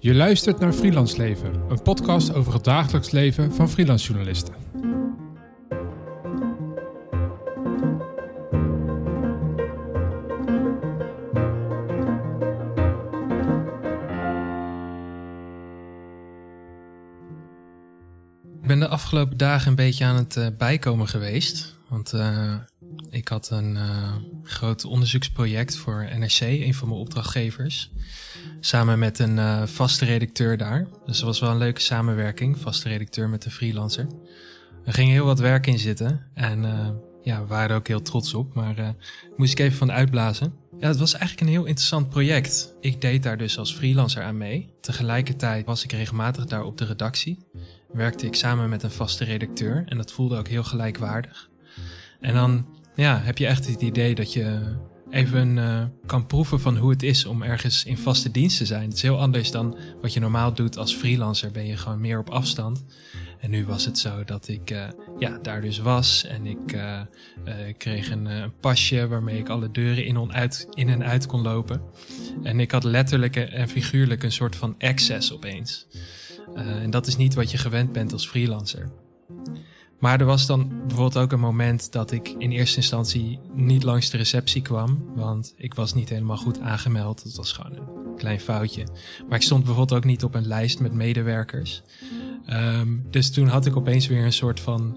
Je luistert naar Freelance Leven, een podcast over het dagelijks leven van freelance journalisten. Ik ben de afgelopen dagen een beetje aan het uh, bijkomen geweest. Want uh, ik had een uh, groot onderzoeksproject voor NRC, een van mijn opdrachtgevers. Samen met een uh, vaste redacteur daar. Dus dat was wel een leuke samenwerking, vaste redacteur met een freelancer. Er ging heel wat werk in zitten en uh, ja, we waren er ook heel trots op. Maar moest ik even van uitblazen. Ja, het was eigenlijk een heel interessant project. Ik deed daar dus als freelancer aan mee. Tegelijkertijd was ik regelmatig daar op de redactie. Werkte ik samen met een vaste redacteur en dat voelde ook heel gelijkwaardig. En dan ja, heb je echt het idee dat je even uh, kan proeven van hoe het is om ergens in vaste dienst te zijn. Het is heel anders dan wat je normaal doet als freelancer. Ben je gewoon meer op afstand. En nu was het zo dat ik uh, ja, daar dus was en ik uh, kreeg een, pasje waarmee ik alle deuren in uit, in en uit kon lopen. En ik had letterlijk en figuurlijk een soort van access opeens. en dat is niet wat je gewend bent als freelancer. Maar er was dan bijvoorbeeld ook een moment dat ik in eerste instantie niet langs de receptie kwam, want ik was niet helemaal goed aangemeld. Dat was gewoon een klein foutje. Maar ik stond bijvoorbeeld ook niet op een lijst met medewerkers. Um, dus toen had ik opeens weer een soort van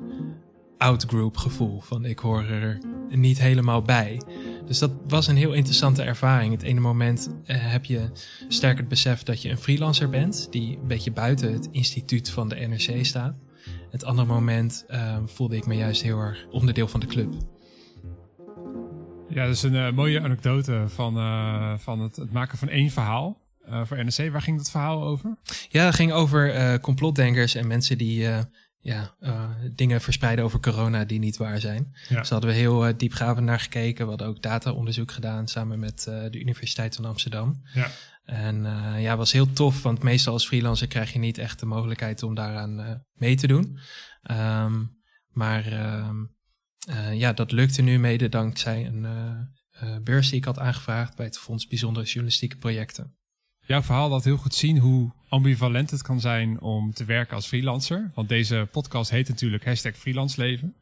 outgroup gevoel, van ik hoor er niet helemaal bij. Dus dat was een heel interessante ervaring. Het ene moment uh, heb je sterk het besef dat je een freelancer bent, die een beetje buiten het instituut van de NRC staat. Het andere moment uh, voelde ik me juist heel erg onderdeel van de club. Ja, dat is een uh, mooie anekdote van, uh, van het, het, maken van één verhaal voor NRC. Waar ging dat verhaal over? Ja, het ging over complotdenkers en mensen die ja, dingen verspreiden over corona die niet waar zijn. Ja. Dus hadden we heel diepgravend naar gekeken. We hadden ook dataonderzoek gedaan samen met de Universiteit van Amsterdam. Ja. En uh, ja, was heel tof, want meestal als freelancer krijg je niet echt de mogelijkheid om daaraan uh, mee te doen. Um, maar uh, ja, dat lukte nu mede dankzij een beurs die ik had aangevraagd bij het Fonds Bijzondere Journalistieke Projecten. Jouw verhaal laat heel goed zien hoe ambivalent het kan zijn om te werken als freelancer. Want deze podcast heet natuurlijk hashtag freelanceleven.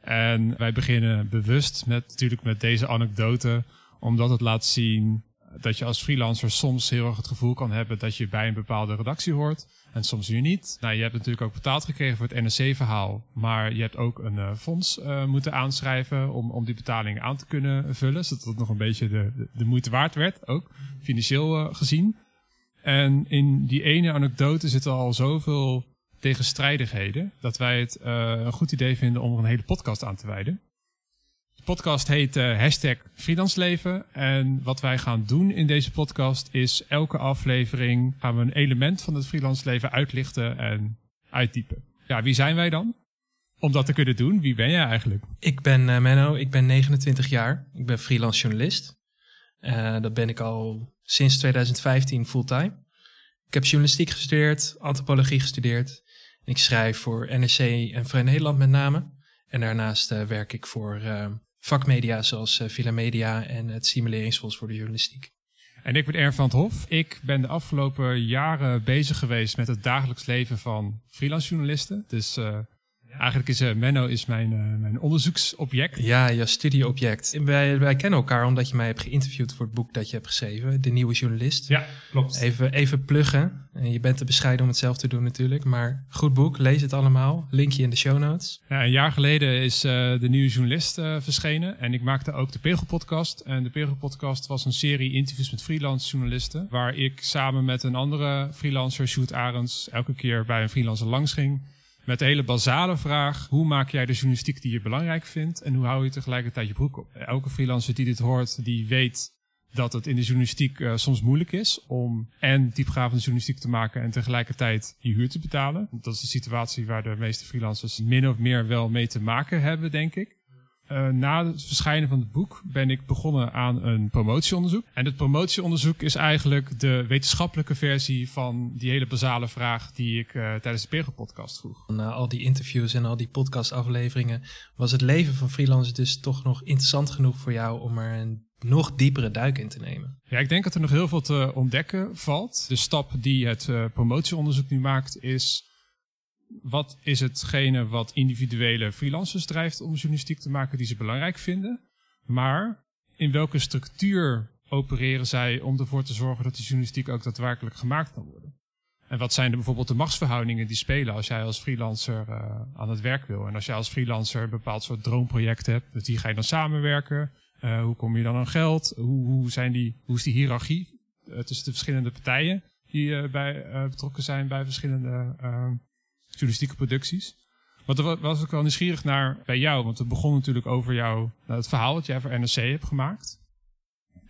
En wij beginnen bewust met natuurlijk met deze anekdote, omdat het laat zien dat je als freelancer soms heel erg het gevoel kan hebben dat je bij een bepaalde redactie hoort. En soms weer niet. Nou, je hebt natuurlijk ook betaald gekregen voor het NRC-verhaal. Maar je hebt ook een uh, fonds uh, moeten aanschrijven om, om die betaling aan te kunnen vullen. Zodat het nog een beetje de, de, moeite waard werd, ook financieel uh, gezien. En in die ene anekdote zitten al zoveel tegenstrijdigheden. dat wij het een goed idee vinden om er een hele podcast aan te wijden podcast heet uh, hashtag freelanceleven. En wat wij gaan doen in deze podcast is elke aflevering gaan we een element van het freelance leven uitlichten en uittypen. Ja, wie zijn wij dan? Om dat te kunnen doen, wie ben jij eigenlijk? Ik ben uh, Menno, ik ben 29 jaar. Ik ben freelance journalist. Dat ben ik al sinds 2015 fulltime. Ik heb journalistiek gestudeerd, antropologie gestudeerd. Ik schrijf voor NRC en Vrij Nederland met name. En daarnaast uh, werk ik voor vakmedia zoals uh, Villa Media en het Simuleringsfonds voor de Journalistiek. En ik ben Ern van het Hof. Ik ben de afgelopen jaren bezig geweest met het dagelijks leven van freelance journalisten. Dus Eigenlijk is uh, Menno is mijn, uh, mijn onderzoeksobject. Ja, je studieobject. Wij, wij kennen elkaar omdat je mij hebt geïnterviewd voor het boek dat je hebt geschreven, De Nieuwe Journalist. Ja, klopt. Even, even pluggen. En je bent te bescheiden om het zelf te doen natuurlijk, maar goed boek, lees het allemaal. Linkje in de show notes. Ja, een jaar geleden is uh, De Nieuwe Journalist verschenen en ik maakte ook de Pegel Podcast. En de Pegel Podcast was een serie interviews met freelance journalisten, waar ik samen met een andere freelancer, Sjoerd Arends, elke keer bij een freelancer langs ging met de hele basale vraag: hoe maak jij de journalistiek die je belangrijk vindt en hoe hou je tegelijkertijd je broek op? Elke freelancer die dit hoort, die weet dat het in de journalistiek uh, soms moeilijk is om en diepgravende journalistiek te maken en tegelijkertijd je huur te betalen. Dat is de situatie waar de meeste freelancers min of meer wel mee te maken hebben, denk ik. Uh, na het verschijnen van het boek ben ik begonnen aan een promotieonderzoek. En het promotieonderzoek is eigenlijk de wetenschappelijke versie van die hele basale vraag die ik uh, tijdens de Pegel podcast vroeg. Na al die interviews en al die podcastafleveringen was het leven van freelancers dus toch nog interessant genoeg voor jou om er een nog diepere duik in te nemen. Ja, ik denk dat er nog heel veel te ontdekken valt. De stap die het uh, promotieonderzoek nu maakt is... wat is hetgene wat individuele freelancers drijft om journalistiek te maken die ze belangrijk vinden? Maar in welke structuur opereren zij om ervoor te zorgen dat die journalistiek ook daadwerkelijk gemaakt kan worden? En wat zijn er bijvoorbeeld de machtsverhoudingen die spelen als jij als freelancer uh, aan het werk wil? En als jij als freelancer een bepaald soort droomproject hebt, met wie ga je dan samenwerken? Uh, hoe kom je dan aan geld? Hoe, hoe, zijn die, hoe is die hiërarchie uh, tussen de verschillende partijen die bij, betrokken zijn bij verschillende journalistieke producties? Maar daar was ik wel nieuwsgierig naar bij jou, want het begon natuurlijk over jou, nou, het verhaal dat jij voor NRC hebt gemaakt.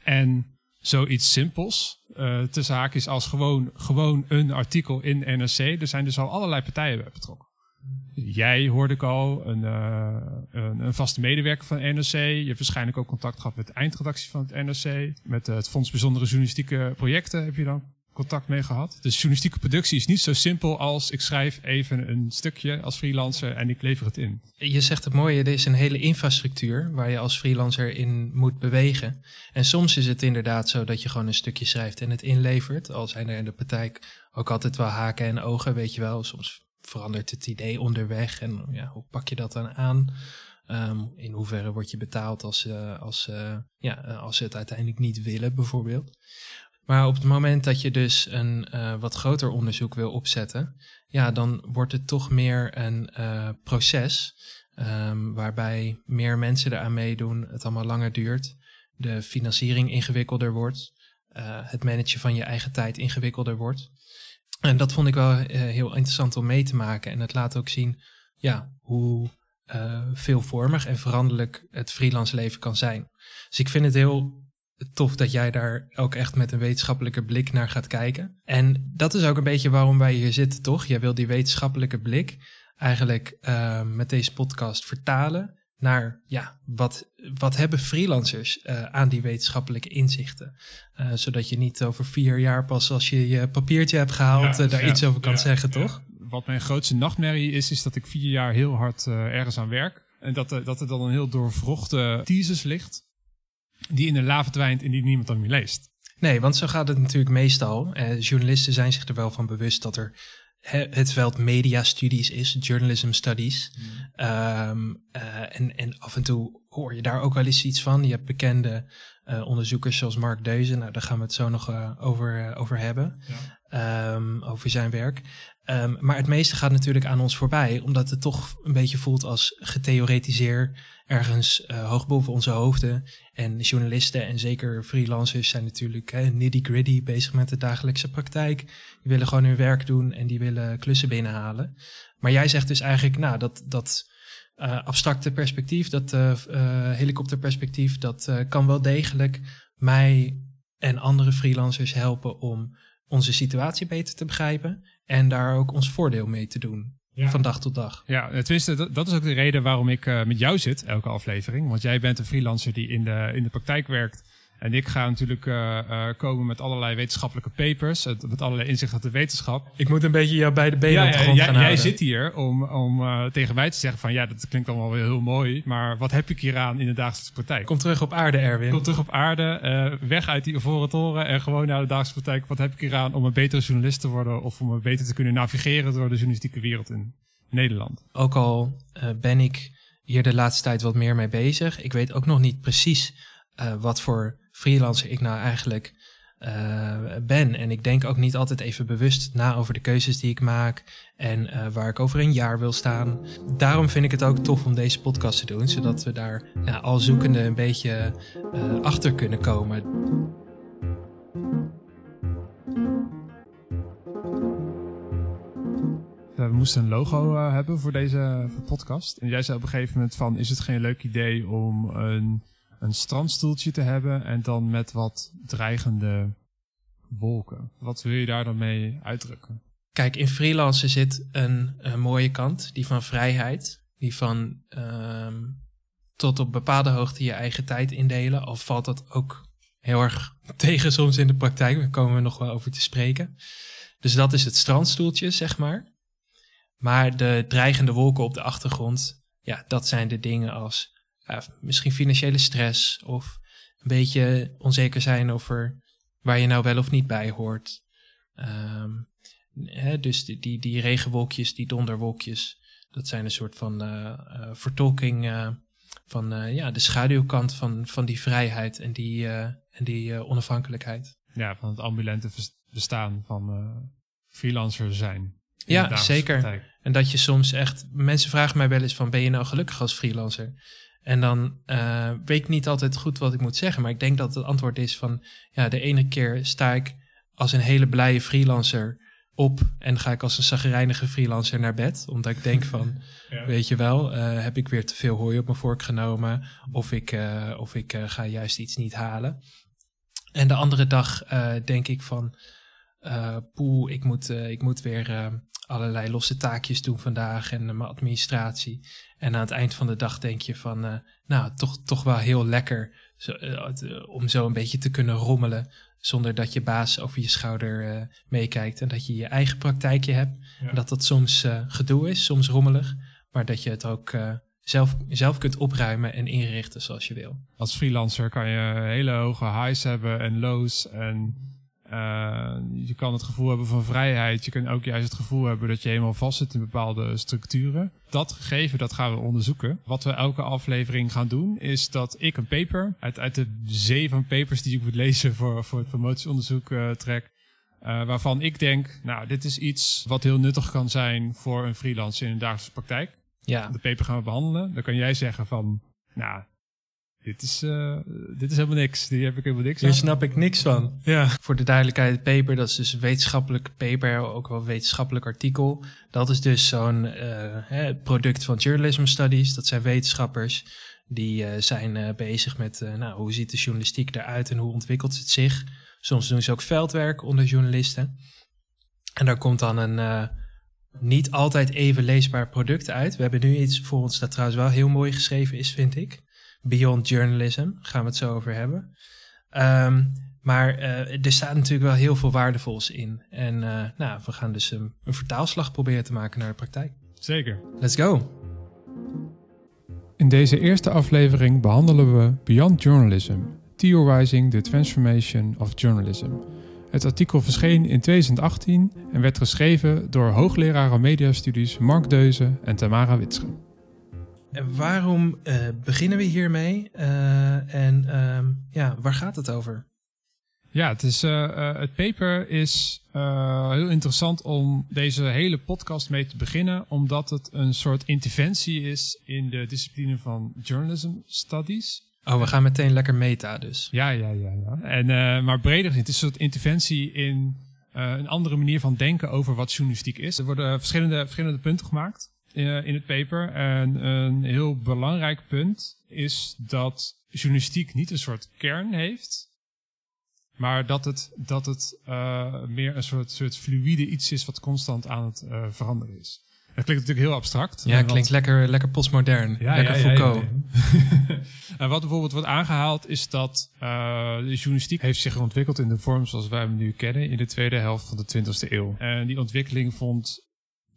En zoiets simpels uh, zaak is als gewoon, gewoon een artikel in NRC. Er zijn dus al allerlei partijen bij betrokken. Jij hoorde ik al, een, een, een, vaste medewerker van NRC. Je hebt waarschijnlijk ook contact gehad met de eindredactie van het NRC. Met het Fonds Bijzondere Journalistieke Projecten heb je dan contact mee gehad. Dus journalistieke productie is niet zo simpel als ik schrijf even een stukje als freelancer en ik lever het in. Je zegt het mooie, er is een hele infrastructuur waar je als freelancer in moet bewegen. En soms is het inderdaad zo dat je gewoon een stukje schrijft en het inlevert. Al zijn er in de praktijk ook altijd wel haken en ogen, weet je wel. Soms verandert het idee onderweg en ja, hoe pak je dat dan aan? Um, in hoeverre word je betaald als, uh, als, uh, ja, als ze het uiteindelijk niet willen, bijvoorbeeld. Maar op het moment dat je dus een uh, wat groter onderzoek wil opzetten, ja, dan wordt het toch meer een uh, proces um, waarbij meer mensen eraan meedoen, het allemaal langer duurt, de financiering ingewikkelder wordt, uh, het managen van je eigen tijd ingewikkelder wordt. En dat vond ik wel heel interessant om mee te maken. En het laat ook zien ja, hoe veelvormig en veranderlijk het freelance leven kan zijn. Dus ik vind het heel tof dat jij daar ook echt met een wetenschappelijke blik naar gaat kijken. En dat is ook een beetje waarom wij hier zitten, toch? Jij wil die wetenschappelijke blik eigenlijk uh, met deze podcast vertalen naar, ja, wat, wat hebben freelancers uh, aan die wetenschappelijke inzichten? Uh, zodat je niet over vier jaar pas als je je papiertje hebt gehaald ja, daar ja, iets over kan ja, zeggen, toch? Wat mijn grootste nachtmerrie is, is dat ik vier jaar heel hard ergens aan werk. En dat, dat er dan een heel doorvrochte thesis ligt die in de la verdwijnt en die niemand dan meer leest. Nee, want zo gaat het natuurlijk meestal. Eh, journalisten zijn zich er wel van bewust dat er het veld media studies is, journalism studies. Mm. Um, uh, en, en af en toe hoor je daar ook wel eens iets van. Je hebt bekende uh, onderzoekers zoals Mark Deuzen, nou, daar gaan we het zo nog uh, over, over hebben, ja. um, over zijn werk. Um, maar het meeste gaat natuurlijk aan ons voorbij, omdat het toch een beetje voelt als getheoretiseer ergens hoog boven onze hoofden. En journalisten en zeker freelancers zijn natuurlijk nitty-gritty bezig met de dagelijkse praktijk. Die willen gewoon hun werk doen en die willen klussen binnenhalen. Maar jij zegt dus eigenlijk, nou, dat, dat uh, abstracte perspectief, dat uh, helikopterperspectief, dat kan wel degelijk mij en andere freelancers helpen om onze situatie beter te begrijpen en daar ook ons voordeel mee te doen. Ja. Van dag tot dag. Ja, tenminste, dat, dat is ook de reden waarom ik met jou zit, elke aflevering. Want jij bent een freelancer die in de, in de praktijk werkt. En ik ga natuurlijk uh, uh, komen met allerlei wetenschappelijke papers, met allerlei inzicht uit de wetenschap. Ik moet een beetje jou bij de benen ja, op de grond ja, gaan jij, houden. Jij zit hier om, om uh, tegen mij te zeggen van ja, dat klinkt allemaal weer heel mooi, maar wat heb ik hier aan in de dagelijkse praktijk? Kom terug op aarde, Erwin. Kom terug op aarde, weg uit die ivoren toren en gewoon naar de dagelijkse praktijk. Wat heb ik hier aan om een betere journalist te worden of om beter te kunnen navigeren door de journalistieke wereld in Nederland? Ook al ben ik hier de laatste tijd wat meer mee bezig, ik weet ook nog niet precies wat voor freelancer ik nou eigenlijk uh, ben. En ik denk ook niet altijd even bewust na over de keuzes die ik maak en uh, waar ik over een jaar wil staan. Daarom vind ik het ook tof om deze podcast te doen, zodat we daar ja, al zoekende een beetje uh, achter kunnen komen. We moesten een logo hebben voor deze podcast. En jij zei op een gegeven moment van, is het geen leuk idee om een een strandstoeltje te hebben en dan met wat dreigende wolken. Wat wil je daar dan mee uitdrukken? Kijk, in freelancen zit een, mooie kant, die van vrijheid, die van um, tot op bepaalde hoogte je eigen tijd indelen. Al valt dat ook heel erg tegen soms in de praktijk, daar komen we nog wel over te spreken. Dus dat is het strandstoeltje, zeg maar. Maar de dreigende wolken op de achtergrond, ja, dat zijn de dingen als uh, misschien financiële stress of beetje onzeker zijn over waar je nou wel of niet bij hoort. Ehm, hè, dus die, die, die regenwolkjes, die donderwolkjes, dat zijn een soort van eh, eh, vertolking eh, van eh, ja, de schaduwkant van, van die vrijheid en die, eh, en die eh, onafhankelijkheid. Ja, van het ambulante bestaan van eh freelancer zijn. Ja, zeker. praktijk. En dat je soms echt, mensen vragen mij wel eens van, ben je nou gelukkig als freelancer? En dan eh, weet ik niet altijd goed wat ik moet zeggen, maar ik denk dat het antwoord is van, ja, de ene keer sta ik als een hele blije freelancer op en ga ik als een zagrijnige freelancer naar bed, omdat ik denk van, Ja. weet je wel, eh, heb ik weer te veel hooi op mijn vork genomen of ik, eh, of ik ga juist iets niet halen. En de andere dag denk ik van, poeh, ik moet, ik moet weer allerlei losse taakjes doen vandaag en eh, mijn administratie. En aan het eind van de dag denk je van, eh, nou, toch, toch wel heel lekker zo, eh, om zo een beetje te kunnen rommelen. Zonder dat je baas over je schouder meekijkt en dat je je eigen praktijkje hebt. Ja. En dat dat soms gedoe is, soms rommelig, maar dat je het ook zelf, zelf kunt opruimen en inrichten zoals je wil. Als freelancer kan je hele hoge highs hebben en lows. En eh, je kan het gevoel hebben van vrijheid. Je kan ook juist het gevoel hebben dat je helemaal vast zit in bepaalde structuren. Dat gegeven, dat gaan we onderzoeken. Wat we elke aflevering gaan doen, is dat ik een paper uit, uit de zee van papers die ik moet lezen voor, voor het promotieonderzoek eh, trek. eh, waarvan ik denk, nou, dit is iets wat heel nuttig kan zijn voor een freelancer in de dagelijkse praktijk Ja, de paper gaan we behandelen. Dan kan jij zeggen van, nou, dit is, eh, dit is helemaal niks. Hier heb ik helemaal niks hier aan. snap ik niks van. Ja. Voor de duidelijkheid, het paper, dat is dus een wetenschappelijk paper, ook wel wetenschappelijk artikel. Dat is dus zo'n eh, product van journalism studies. Dat zijn wetenschappers die eh, zijn bezig met nou, hoe ziet de journalistiek eruit en hoe ontwikkelt het zich. Soms doen ze ook veldwerk onder journalisten. En daar komt dan een niet altijd even leesbaar product uit. We hebben nu iets voor ons dat trouwens wel heel mooi geschreven is, vind ik. Beyond Journalism, gaan we het zo over hebben. Ehm, maar eh, er staat natuurlijk wel heel veel waardevols in. En eh, nou, we gaan dus een, een vertaalslag proberen te maken naar de praktijk. Zeker. Let's go. In deze eerste aflevering behandelen we Beyond Journalism, Theorizing the Transformation of Journalism. Het artikel verscheen in 2018 en werd geschreven door hoogleraren mediastudies Mark Deuze en Tamara Witsche. En waarom eh, beginnen we hiermee? Eh, en ehm, ja, waar gaat het over? Ja, het, is, eh, het paper is heel interessant om deze hele podcast mee te beginnen, omdat het een soort interventie is in de discipline van journalism studies. Oh, we gaan meteen lekker meta dus. Ja, ja, ja. ja. En, maar breder gezien, het is een soort interventie in een andere manier van denken over wat journalistiek is. Er worden verschillende, verschillende punten gemaakt in het paper. En een heel belangrijk punt is dat journalistiek niet een soort kern heeft, maar dat het, dat het eh, meer een soort, soort fluïde iets is wat constant aan het eh, veranderen is. Dat klinkt natuurlijk heel abstract. Ja, want- klinkt lekker, lekker postmodern. ja, lekker ja, Foucault. ja. En wat bijvoorbeeld wordt aangehaald is dat eh, de journalistiek heeft zich ontwikkeld in de vorm zoals wij hem nu kennen in de tweede helft van de 20e eeuw. En die ontwikkeling vond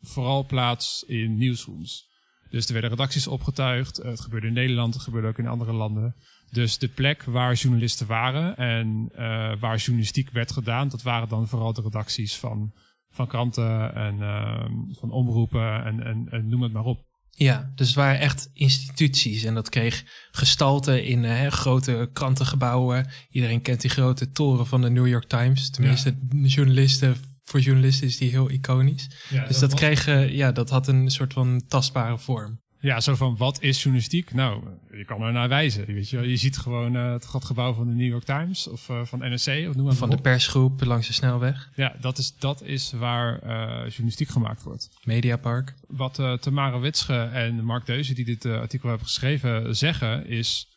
vooral plaats in nieuwsrooms. Dus er werden redacties opgetuigd. Het gebeurde in Nederland, het gebeurde ook in andere landen. Dus de plek waar journalisten waren en eh, waar journalistiek werd gedaan, dat waren dan vooral de redacties van, van kranten en ehm, van omroepen en, en, en noem het maar op. Ja, dus het waren echt instituties en dat kreeg gestalte in eh, grote krantengebouwen. Iedereen kent die grote toren van de New York Times. Tenminste, journalisten, voor journalisten is die heel iconisch. Ja, dus dat was- kreeg, ja, dat had een soort van tastbare vorm. Ja, zo van wat is journalistiek? Nou, je kan er naar wijzen. Weet je, je ziet gewoon eh, het gebouw van de New York Times of eh, van NRC of noem maar Van de op. persgroep langs de snelweg, Ja, dat is, dat is waar eh, journalistiek gemaakt wordt. Mediapark. Wat Tamara Witsche en Mark Deuze, die dit artikel hebben geschreven, zeggen is,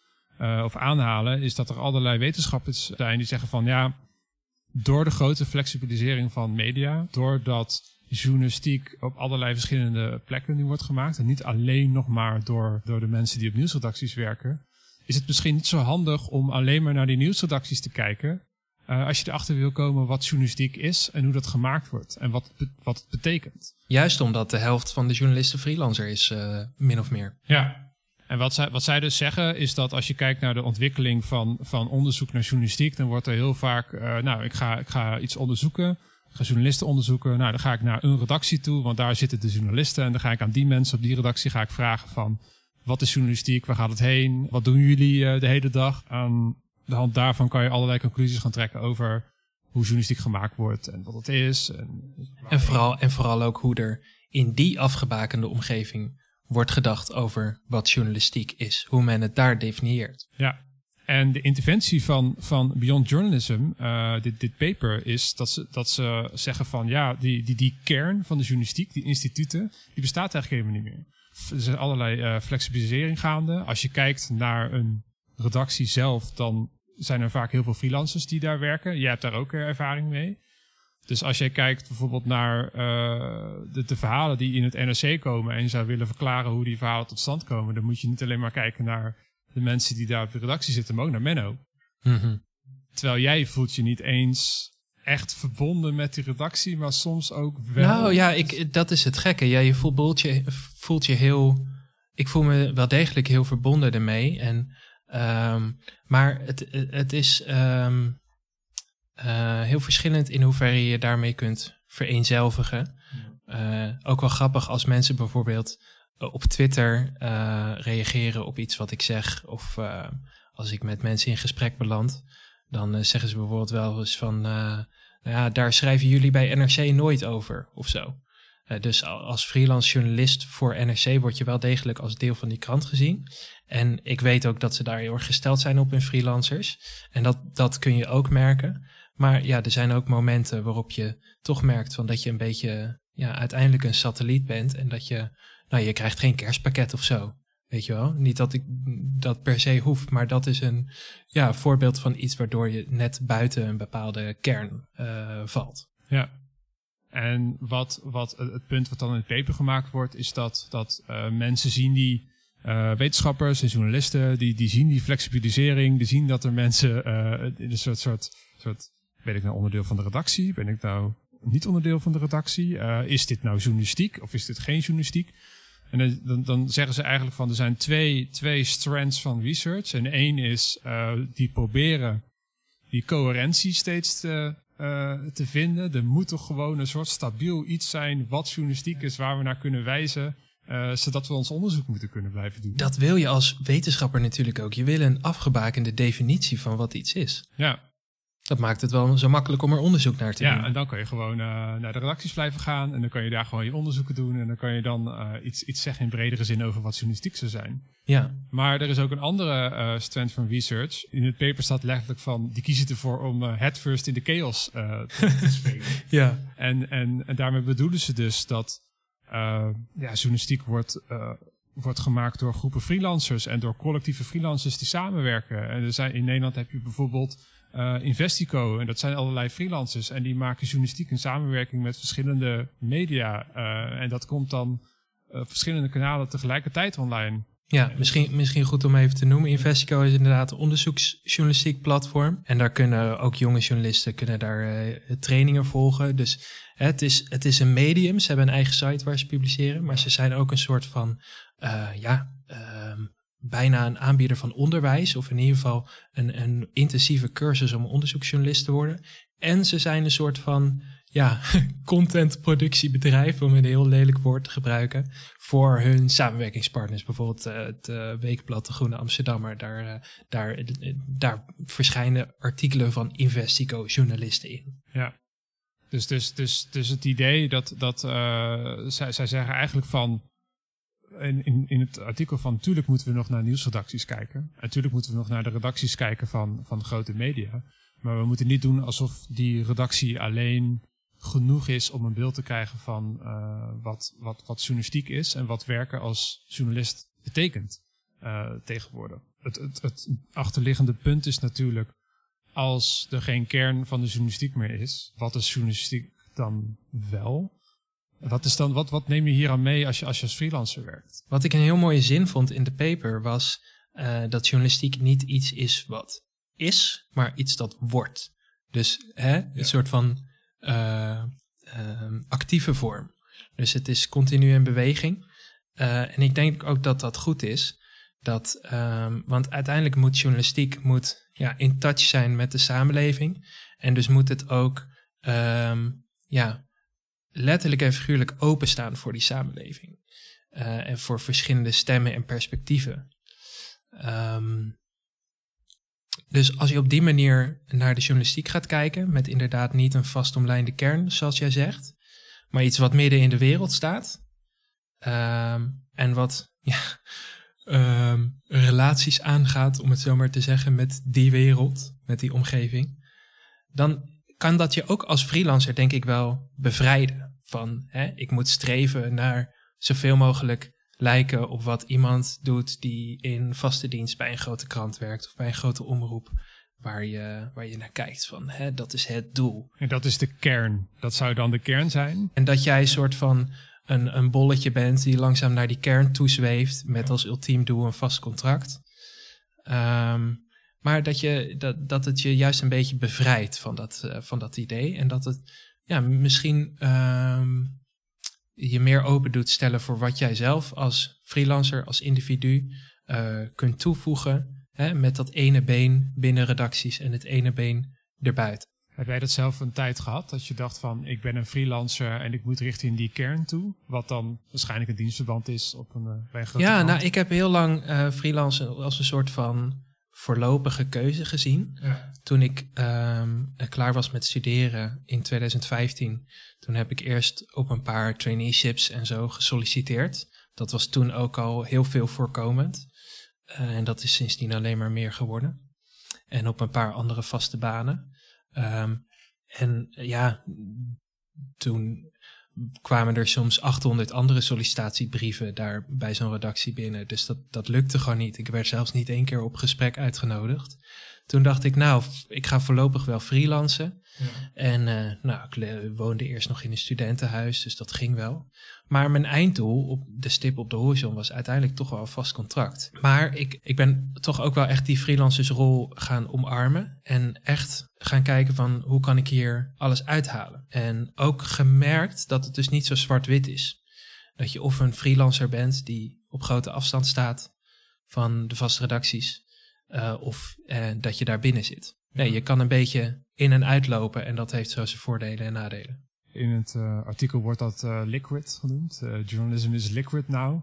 of aanhalen, is dat er allerlei wetenschappers zijn die zeggen van ja, door de grote flexibilisering van media, doordat journalistiek op allerlei verschillende plekken nu wordt gemaakt, en niet alleen nog maar door, door de mensen die op nieuwsredacties werken, is het misschien niet zo handig om alleen maar naar die nieuwsredacties te kijken, eh, als je erachter wil komen wat journalistiek is en hoe dat gemaakt wordt en wat, wat het betekent. Juist omdat de helft van de journalisten freelancer is, eh, min of meer. Ja. En wat zij, wat zij dus zeggen is dat als je kijkt naar de ontwikkeling van, van onderzoek naar journalistiek, dan wordt er heel vaak, uh, nou, ik ga, ik ga iets onderzoeken, ik ga journalisten onderzoeken, nou, dan ga ik naar een redactie toe, want daar zitten de journalisten en dan ga ik aan die mensen op die redactie ga ik vragen van, wat is journalistiek, waar gaat het heen, wat doen jullie uh, de hele dag? Aan de hand daarvan kan je allerlei conclusies gaan trekken over hoe journalistiek gemaakt wordt en wat het is. En, vooral, en vooral ook hoe er in die afgebakende omgeving wordt gedacht over wat journalistiek is, hoe men het daar definieert. Ja, en de interventie van, van Beyond Journalism, uh, dit, dit paper, is dat ze, dat ze zeggen van ja, die, die, die kern van de journalistiek, die instituten, die bestaat eigenlijk helemaal niet meer. Er zijn allerlei uh, flexibilisering gaande. Als je kijkt naar een redactie zelf, dan zijn er vaak heel veel freelancers die daar werken. Jij hebt daar ook ervaring mee. Dus als je kijkt bijvoorbeeld naar uh, de, de, verhalen die in het NRC komen en je zou willen verklaren hoe die verhalen tot stand komen, dan moet je niet alleen maar kijken naar de mensen die daar op de redactie zitten, maar ook naar Menno. Mm Terwijl jij voelt je niet eens echt verbonden met die redactie, maar soms ook wel. Nou ja, ik, dat is het gekke. Ja, je voelt je, voelt je heel. Ik voel me wel degelijk heel verbonden ermee. En, um, maar het, het is. Um, uh, heel verschillend in hoeverre je daarmee kunt vereenzelvigen. Uh, ook wel grappig als mensen bijvoorbeeld uh, op Twitter reageren op iets wat ik zeg. Of als ik met mensen in gesprek beland. Dan zeggen ze bijvoorbeeld wel eens van... nou ja, daar schrijven jullie bij NRC nooit over of zo. dus als freelance journalist voor NRC word je wel degelijk als deel van die krant gezien. En ik weet ook dat ze daar heel erg gesteld zijn op hun freelancers. En dat, dat kun je ook merken. Maar ja, er zijn ook momenten waarop je toch merkt van dat je een beetje ja, uiteindelijk een satelliet bent en dat je, nou, je krijgt geen kerstpakket of zo. Weet je wel? Niet dat ik dat per se hoef, maar dat is een ja, voorbeeld van iets waardoor je net buiten een bepaalde kern uh, valt. Ja. En wat, wat het punt wat dan in het paper gemaakt wordt, is dat, dat uh, mensen zien die uh, wetenschappers en journalisten, die, die zien die flexibilisering, die zien dat er mensen in een soort, soort, soort ben ik nou onderdeel van de redactie? Ben ik nou niet onderdeel van de redactie? Uh, is dit nou journalistiek of is dit geen journalistiek? En dan, dan zeggen ze eigenlijk van er zijn twee, twee strands van research. En één is uh, die proberen die coherentie steeds te, uh, te vinden. Er moet toch gewoon een soort stabiel iets zijn wat journalistiek is, waar we naar kunnen wijzen. Uh, zodat we ons onderzoek moeten kunnen blijven doen. Dat wil je als wetenschapper natuurlijk ook. Je wil een afgebakende definitie van wat iets is. Ja, dat maakt het wel zo makkelijk om er onderzoek naar te ja, doen. Ja, en dan kan je gewoon uh, naar de redacties blijven gaan. En dan kan je daar gewoon je onderzoeken doen. En dan kan je dan uh, iets, iets zeggen in bredere zin over wat journalistiek zou zijn. Ja. Maar er is ook een andere uh, strand van research. In het paper staat letterlijk van... die kiezen ervoor om head first in de chaos te, te spelen. ja. En, en, en daarmee bedoelen ze dus dat ja, journalistiek wordt wordt gemaakt door groepen freelancers en door collectieve freelancers die samenwerken. En er zijn, in Nederland heb je bijvoorbeeld uh, Investico. En dat zijn allerlei freelancers. En die maken journalistiek in samenwerking met verschillende media. Uh, en dat komt dan uh, verschillende kanalen tegelijkertijd online. Ja, misschien, misschien goed om even te noemen. Investico is inderdaad een onderzoeksjournalistiek platform. En daar kunnen ook jonge journalisten kunnen daar trainingen volgen. Dus het is, het is een medium. Ze hebben een eigen site waar ze publiceren. Maar ze zijn ook een soort van, ja, ehm, bijna een aanbieder van onderwijs, of in ieder geval een, een intensieve cursus om onderzoeksjournalist te worden. En ze zijn een soort van ja, contentproductiebedrijf, om een heel lelijk woord te gebruiken, voor hun samenwerkingspartners. Bijvoorbeeld uh, het uh, Weekblad De Groene Amsterdammer. Daar, uh, daar, daar verschijnen artikelen van Investico-journalisten in. Ja, dus, dus, dus, dus het idee dat, dat zij, zij zeggen eigenlijk van in, in, het artikel van natuurlijk moeten we nog naar nieuwsredacties kijken. Natuurlijk moeten we nog naar de redacties kijken van, van grote media. Maar we moeten niet doen alsof die redactie alleen genoeg is om een beeld te krijgen van uh, wat, wat, wat journalistiek is en wat werken als journalist betekent uh, tegenwoordig. Het, het, het achterliggende punt is natuurlijk, als er geen kern van de journalistiek meer is, wat is journalistiek dan wel? Wat, is dan, wat, wat neem je hier aan mee als je, als je als freelancer werkt? Wat ik een heel mooie zin vond in de paper was uh, dat journalistiek niet iets is wat is, maar iets dat wordt. Dus hè, een ja. soort van uh, uh, actieve vorm. Dus het is continu in beweging. Uh, en ik denk ook dat dat goed is. Dat, ehm, want uiteindelijk moet journalistiek moet, ja, in touch zijn met de samenleving. En dus moet het ook ehm, ja, letterlijk en figuurlijk openstaan voor die samenleving. Uh, en voor verschillende stemmen en perspectieven. Um, dus als je op die manier naar de journalistiek gaat kijken, met inderdaad niet een vastomlijnde kern, zoals jij zegt, maar iets wat midden in de wereld staat, um, en wat ja, um, relaties aangaat, om het zo maar te zeggen, met die wereld, met die omgeving, dan kan dat je ook als freelancer, denk ik wel, bevrijden van hè, ik moet streven naar zoveel mogelijk lijken op wat iemand doet die in vaste dienst bij een grote krant werkt of bij een grote omroep waar je, waar je naar kijkt. Van, hè, dat is het doel. En dat is de kern. Dat zou dan de kern zijn. En dat jij een soort van een, een bolletje bent die langzaam naar die kern toezweeft met als ultiem doel een vast contract. Um, maar dat, je, dat, dat het je juist een beetje bevrijdt van dat, uh, van dat idee. En dat het ja, misschien um, je meer open doet stellen voor wat jij zelf als freelancer, als individu uh, kunt toevoegen. Hè, met dat ene been binnen redacties en het ene been erbuiten. Heb jij dat zelf een tijd gehad? Dat je dacht van ik ben een freelancer en ik moet richting die kern toe? Wat dan waarschijnlijk een dienstverband is op een, uh, bij een grote Ja, nou ik heb heel lang uh, freelancen als een soort van voorlopige keuze gezien. Ja. Toen ik um, klaar was met studeren in 2015, toen heb ik eerst op een paar traineeships en zo gesolliciteerd. Dat was toen ook al heel veel voorkomend. Uh, en dat is sindsdien alleen maar meer geworden. En op een paar andere vaste banen. Um, en ja, toen kwamen er soms 800 andere sollicitatiebrieven daar bij zo'n redactie binnen. Dus dat, dat lukte gewoon niet. Ik werd zelfs niet één keer op gesprek uitgenodigd. Toen dacht ik, nou, ik ga voorlopig wel freelancen. Ja. En uh, nou, ik woonde eerst nog in een studentenhuis, dus dat ging wel. Maar mijn einddoel, op de stip op de horizon, was uiteindelijk toch wel een vast contract. Maar ik, ik ben toch ook wel echt die freelancersrol gaan omarmen. En echt gaan kijken van hoe kan ik hier alles uithalen. En ook gemerkt dat het dus niet zo zwart-wit is. Dat je of een freelancer bent die op grote afstand staat van de vaste redacties. Uh, of uh, dat je daar binnen zit. Nee, je kan een beetje in- en uitlopen en dat heeft zo zijn voordelen en nadelen. In het uh, artikel wordt dat liquid genoemd. journalism is liquid now.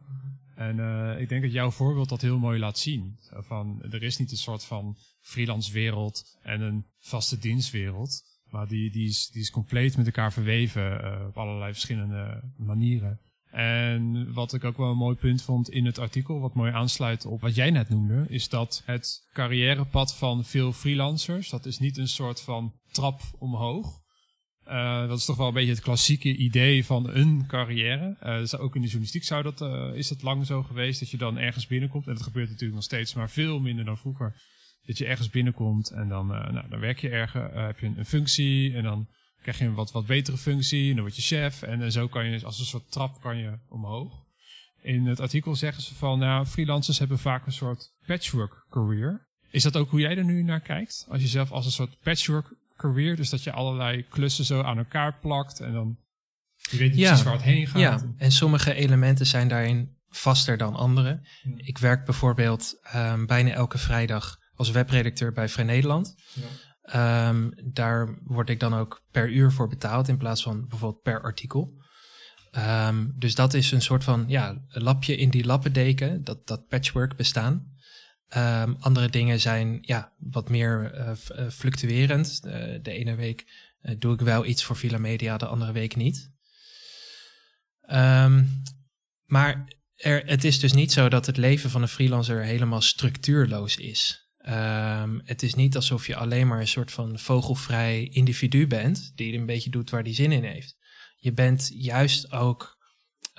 En ik denk dat jouw voorbeeld dat heel mooi laat zien. Van, er is niet een soort van freelance wereld en een vaste dienstwereld. Maar die, die, is, die is compleet met elkaar verweven op allerlei verschillende manieren. En wat ik ook wel een mooi punt vond in het artikel, wat mooi aansluit op wat jij net noemde, is dat het carrièrepad van veel freelancers, dat is niet een soort van trap omhoog. Uh, dat is toch wel een beetje het klassieke idee van een carrière. Uh, ook in de journalistiek zou dat, uh, is het lang zo geweest dat je dan ergens binnenkomt. En dat gebeurt natuurlijk nog steeds, maar veel minder dan vroeger. Dat je ergens binnenkomt en dan, nou, dan werk je ergens, heb je een functie en dan krijg je een wat, wat betere functie en dan word je chef. En, en zo kan je als een soort trap kan je omhoog. In het artikel zeggen ze van, nou, freelancers hebben vaak een soort patchwork career. Is dat ook hoe jij er nu naar kijkt? Als je zelf als een soort patchwork career, dus dat je allerlei klussen zo aan elkaar plakt en dan je weet niet ja, precies waar het heen gaat. Ja, en sommige elementen zijn daarin vaster dan andere. Ik werk bijvoorbeeld um, bijna elke vrijdag als webredacteur bij Vrij Nederland. Ja. Um, daar word ik dan ook per uur voor betaald in plaats van bijvoorbeeld per artikel. Um, dus dat is een soort van ja, lapje in die lappendeken, dat, dat patchwork bestaan. Um, andere dingen zijn ja, wat meer uh, fluctuerend. Uh, de ene week doe ik wel iets voor Villa Media, de andere week niet. maar er, het is dus niet zo dat het leven van een freelancer helemaal structuurloos is. Um, het is niet alsof je alleen maar een soort van vogelvrij individu bent, die een beetje doet waar die zin in heeft. Je bent juist ook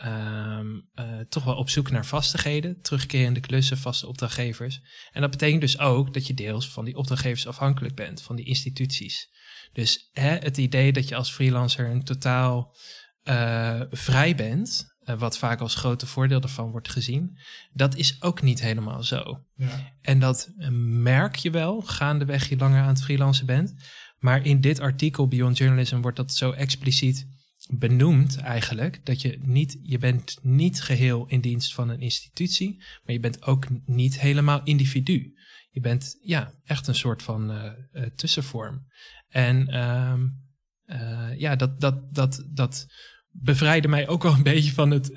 um, uh, toch wel op zoek naar vastigheden, terugkerende klussen, vaste opdrachtgevers. En dat betekent dus ook dat je deels van die opdrachtgevers afhankelijk bent, van die instituties. Dus hè, het idee dat je als freelancer een totaal uh, vrij bent, uh, wat vaak als grote voordeel ervan wordt gezien, dat is ook niet helemaal zo. Ja. En dat merk je wel gaandeweg je langer aan het freelancen bent. Maar in dit artikel Beyond Journalism wordt dat zo expliciet benoemt eigenlijk dat je niet, je bent niet geheel in dienst van een institutie, maar je bent ook niet helemaal individu. Je bent ja, echt een soort van uh, uh, tussenvorm. En um, uh, ja, dat, dat, dat, dat bevrijdde mij ook wel een beetje van het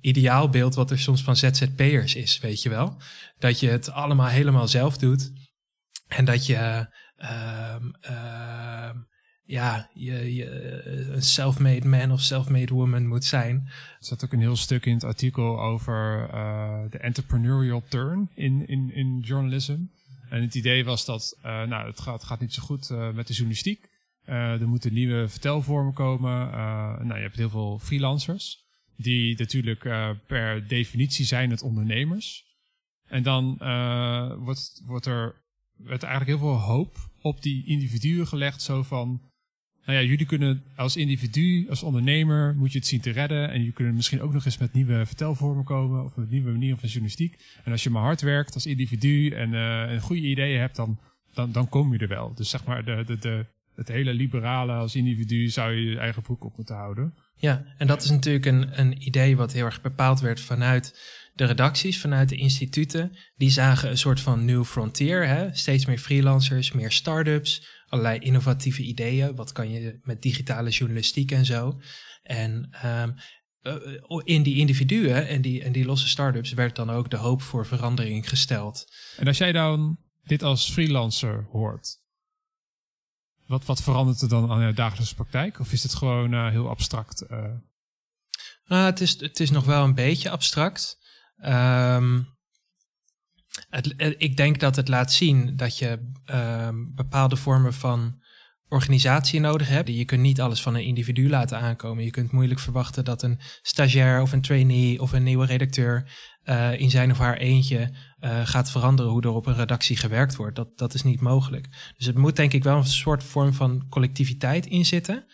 ideaalbeeld wat er soms van ZZP'ers is, weet je wel. Dat je het allemaal helemaal zelf doet en dat je ehm, ehm, ja, je, je een self-made man of self-made woman moet zijn. Er zat ook een heel stuk in het artikel over uh, de entrepreneurial turn in, in, in journalism. En het idee was dat, nou, het gaat, gaat niet zo goed met de journalistiek. Er moeten nieuwe vertelvormen komen. nou, je hebt heel veel freelancers. Die natuurlijk per definitie zijn het ondernemers. En dan wordt, wordt er werd eigenlijk heel veel hoop op die individuen gelegd. Zo van, nou ja, jullie kunnen als individu, als ondernemer, moet je het zien te redden. En jullie kunnen misschien ook nog eens met nieuwe vertelvormen komen. Of met nieuwe manieren van journalistiek. En als je maar hard werkt als individu en uh, goede ideeën hebt, dan, dan, dan kom je er wel. Dus zeg maar, de, de, de, het hele liberale als individu zou je je eigen broek op moeten houden. Ja, en dat is natuurlijk een, een idee wat heel erg bepaald werd vanuit de redacties, vanuit de instituten. Die zagen een soort van new frontier. Hè? Steeds meer freelancers, meer start-ups, allerlei innovatieve ideeën. Wat kan je met digitale journalistiek en zo. En um, in die individuen en die, en die losse start-ups werd dan ook de hoop voor verandering gesteld. En als jij dan dit als freelancer hoort, wat, wat verandert er dan aan je dagelijkse praktijk? Of is het gewoon uh, heel abstract? Uh? Het, is, het is nog wel een beetje abstract. Um, het, ik denk dat het laat zien dat je um, bepaalde vormen van organisatie nodig hebt. Je kunt niet alles van een individu laten aankomen. Je kunt moeilijk verwachten dat een stagiair of een trainee of een nieuwe redacteur uh, in zijn of haar eentje uh, gaat veranderen hoe er op een redactie gewerkt wordt. Dat, dat is niet mogelijk. Dus het moet denk ik wel een soort vorm van collectiviteit in zitten.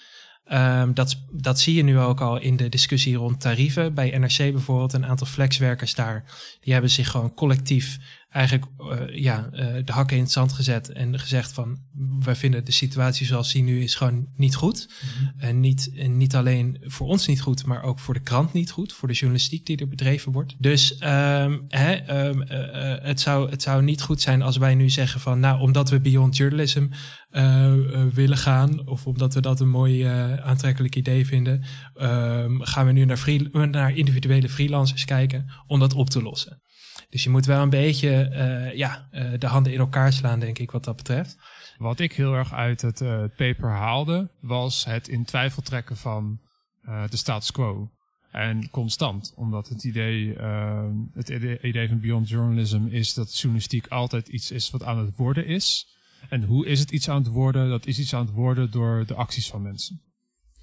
Um, dat, dat zie je nu ook al in de discussie rond tarieven. Bij NRC bijvoorbeeld, een aantal flexwerkers daar, die hebben zich gewoon collectief eigenlijk uh, ja, uh, de hakken in het zand gezet en gezegd van wij vinden de situatie zoals die nu is gewoon niet goed. Mm -hmm. En, niet, en niet alleen voor ons niet goed, maar ook voor de krant niet goed, voor de journalistiek die er bedreven wordt. Dus um, hè, um, uh, het, zou, het zou niet goed zijn als wij nu zeggen van nou, omdat we beyond journalism willen gaan, of omdat we dat een mooi aantrekkelijk idee vinden, um, gaan we nu naar, free, naar individuele freelancers kijken om dat op te lossen. Dus je moet wel een beetje uh, ja, uh, de handen in elkaar slaan, denk ik, wat dat betreft. Wat ik heel erg uit het uh, paper haalde, was het in twijfel trekken van de status quo. En constant, omdat het idee, het idee van Beyond Journalism is dat journalistiek altijd iets is wat aan het worden is. En hoe is het iets aan het worden? Dat is iets aan het worden door de acties van mensen.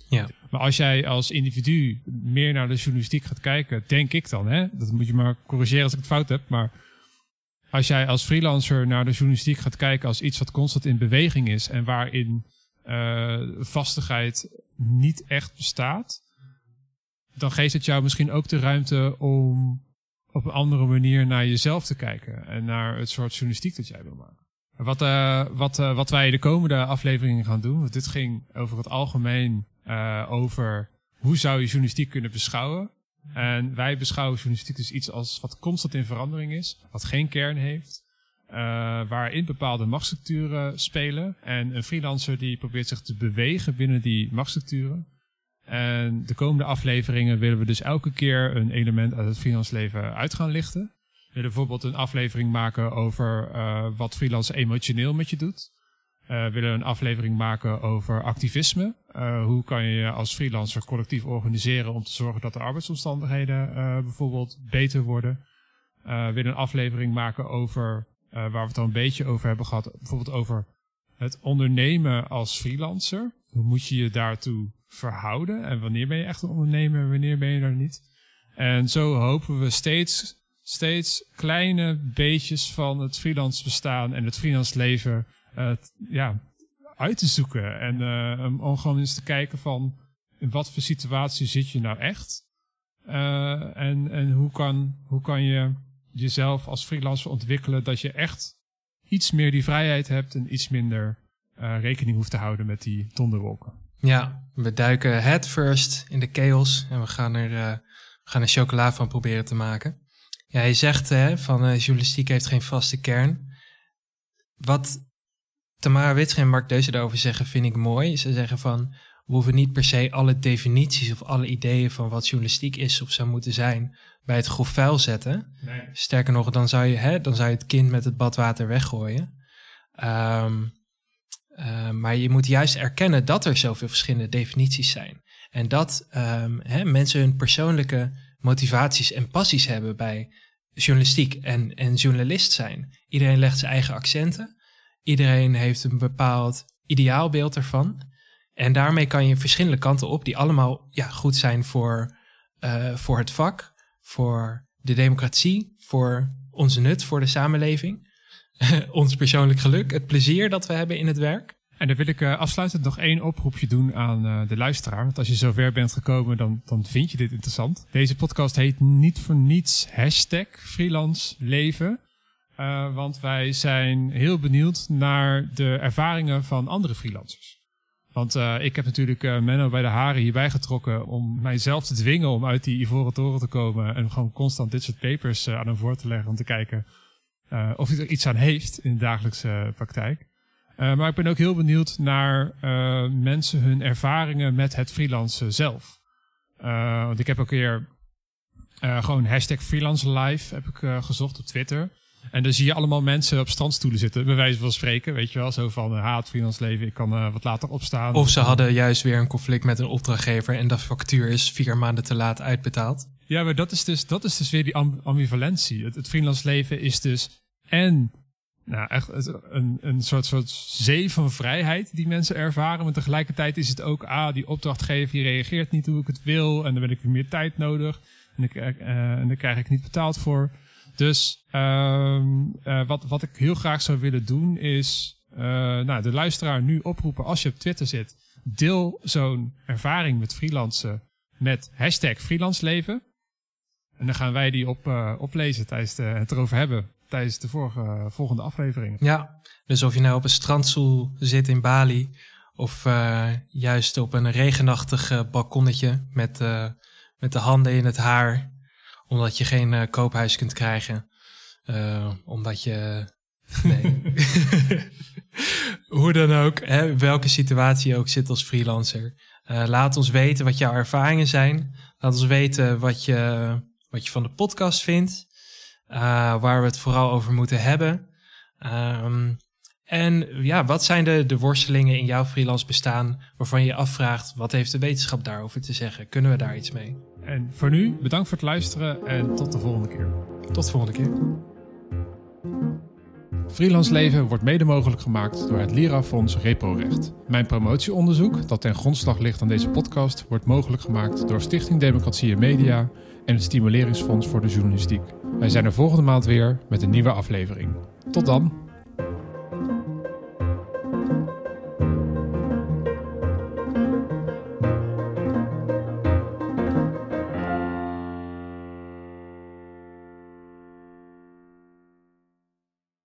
Ja. Maar als jij als individu meer naar de journalistiek gaat kijken, denk ik dan, hè, dat moet je maar corrigeren als ik het fout heb, maar als jij als freelancer naar de journalistiek gaat kijken als iets wat constant in beweging is en waarin uh, vastigheid niet echt bestaat, dan geeft het jou misschien ook de ruimte om op een andere manier naar jezelf te kijken en naar het soort journalistiek dat jij wil maken. Wat, uh, wat, uh, wat wij de komende afleveringen gaan doen, want dit ging over het algemeen uh, over hoe zou je journalistiek kunnen beschouwen. En wij beschouwen journalistiek dus iets als wat constant in verandering is, wat geen kern heeft, uh, waarin bepaalde machtsstructuren spelen. En een freelancer die probeert zich te bewegen binnen die machtsstructuren. En de komende afleveringen willen we dus elke keer een element uit het freelance leven uit gaan lichten. We willen bijvoorbeeld een aflevering maken over uh, wat freelance emotioneel met je doet. Uh, willen een aflevering maken over activisme. Uh, hoe kan je je als freelancer collectief organiseren om te zorgen dat de arbeidsomstandigheden uh, bijvoorbeeld beter worden. Uh, willen een aflevering maken over, waar we het al een beetje over hebben gehad, bijvoorbeeld over het ondernemen als freelancer. Hoe moet je je daartoe verhouden en wanneer ben je echt een ondernemer en wanneer ben je er niet. En zo hopen we steeds, steeds kleine beetjes van het freelance bestaan en het freelance leven ja, uit te zoeken. En uh, om gewoon eens te kijken van in wat voor situatie zit je nou echt. Uh, en en hoe, kan, hoe kan je jezelf als freelancer ontwikkelen dat je echt iets meer die vrijheid hebt en iets minder rekening hoeft te houden met die donderwolken. Ja, we duiken head first in de chaos en we gaan er, uh, we gaan er chocola van proberen te maken. Ja, je zegt hè, van uh, journalistiek heeft geen vaste kern. Wat Tamara Witsche en Mark Deuze daarover zeggen, vind ik mooi. Ze zeggen van, we hoeven niet per se alle definities of alle ideeën van wat journalistiek is of zou moeten zijn bij het grof vuil zetten. Nee. Sterker nog, dan zou, je, hè, dan zou je het kind met het badwater weggooien. Um, uh, maar je moet juist erkennen dat er zoveel verschillende definities zijn. En dat um, hè, mensen hun persoonlijke motivaties en passies hebben bij journalistiek en, en journalist zijn. Iedereen legt zijn eigen accenten. Iedereen heeft een bepaald ideaalbeeld ervan. En daarmee kan je verschillende kanten op, die allemaal ja, goed zijn voor, uh, voor het vak, voor de democratie, voor onze nut, voor de samenleving, ons persoonlijk geluk, het plezier dat we hebben in het werk. En dan wil ik uh, afsluitend nog één oproepje doen aan uh, de luisteraar. Want als je zover bent gekomen, dan, dan vind je dit interessant. Deze podcast heet niet voor niets hashtag freelance leven. Uh, want wij zijn heel benieuwd naar de ervaringen van andere freelancers. Want uh, ik heb natuurlijk uh, Menno bij de haren hierbij getrokken om mijzelf te dwingen om uit die ivoren toren te komen en gewoon constant dit soort papers aan hem voor te leggen om te kijken of hij er iets aan heeft in de dagelijkse praktijk. maar ik ben ook heel benieuwd naar mensen hun ervaringen met het freelancen zelf. want ik heb ook weer gewoon hashtag freelance live heb ik gezocht op Twitter. En dan zie je allemaal mensen op strandstoelen zitten, bij wijze van spreken. Weet je wel, zo van uh, haat, freelance leven, ik kan uh, wat later opstaan. Of ze hadden juist weer een conflict met een opdrachtgever en de factuur is vier maanden te laat uitbetaald. Ja, maar dat is dus, dat is dus weer die ambivalentie. Het, het freelance leven is dus en nou, echt een, een soort, soort zee van vrijheid die mensen ervaren. Maar tegelijkertijd is het ook, ah, die opdrachtgever die reageert niet hoe ik het wil. En dan ben ik weer meer tijd nodig. En, ik, uh, en daar krijg ik niet betaald voor. Dus uh, wat, wat ik heel graag zou willen doen is uh, nou, de luisteraar nu oproepen als je op Twitter zit. Deel zo'n ervaring met freelancen met hashtag freelanceleven. En dan gaan wij die op, uh, oplezen tijdens de, het erover hebben tijdens de volgende afleveringen. Ja, dus of je nou op een strandstoel zit in Bali of juist op een regenachtig balkonnetje met, met de handen in het haar omdat je geen uh, koophuis kunt krijgen. Uh, omdat je. Nee. Hoe dan ook, hè, welke situatie je ook zit als freelancer. Uh, laat ons weten wat jouw ervaringen zijn. Laat ons weten wat je, wat je van de podcast vindt. waar we het vooral over moeten hebben. Um, en ja, wat zijn de, de worstelingen in jouw freelance bestaan waarvan je je afvraagt, wat heeft de wetenschap daarover te zeggen? Kunnen we daar iets mee? En voor nu, bedankt voor het luisteren en tot de volgende keer. Tot de volgende keer. Freelance leven wordt mede mogelijk gemaakt door het Lira-fonds Reprorecht. Mijn promotieonderzoek, dat ten grondslag ligt aan deze podcast, wordt mogelijk gemaakt door Stichting Democratie en Media en het Stimuleringsfonds voor de Journalistiek. Wij zijn er volgende maand weer met een nieuwe aflevering. Tot dan!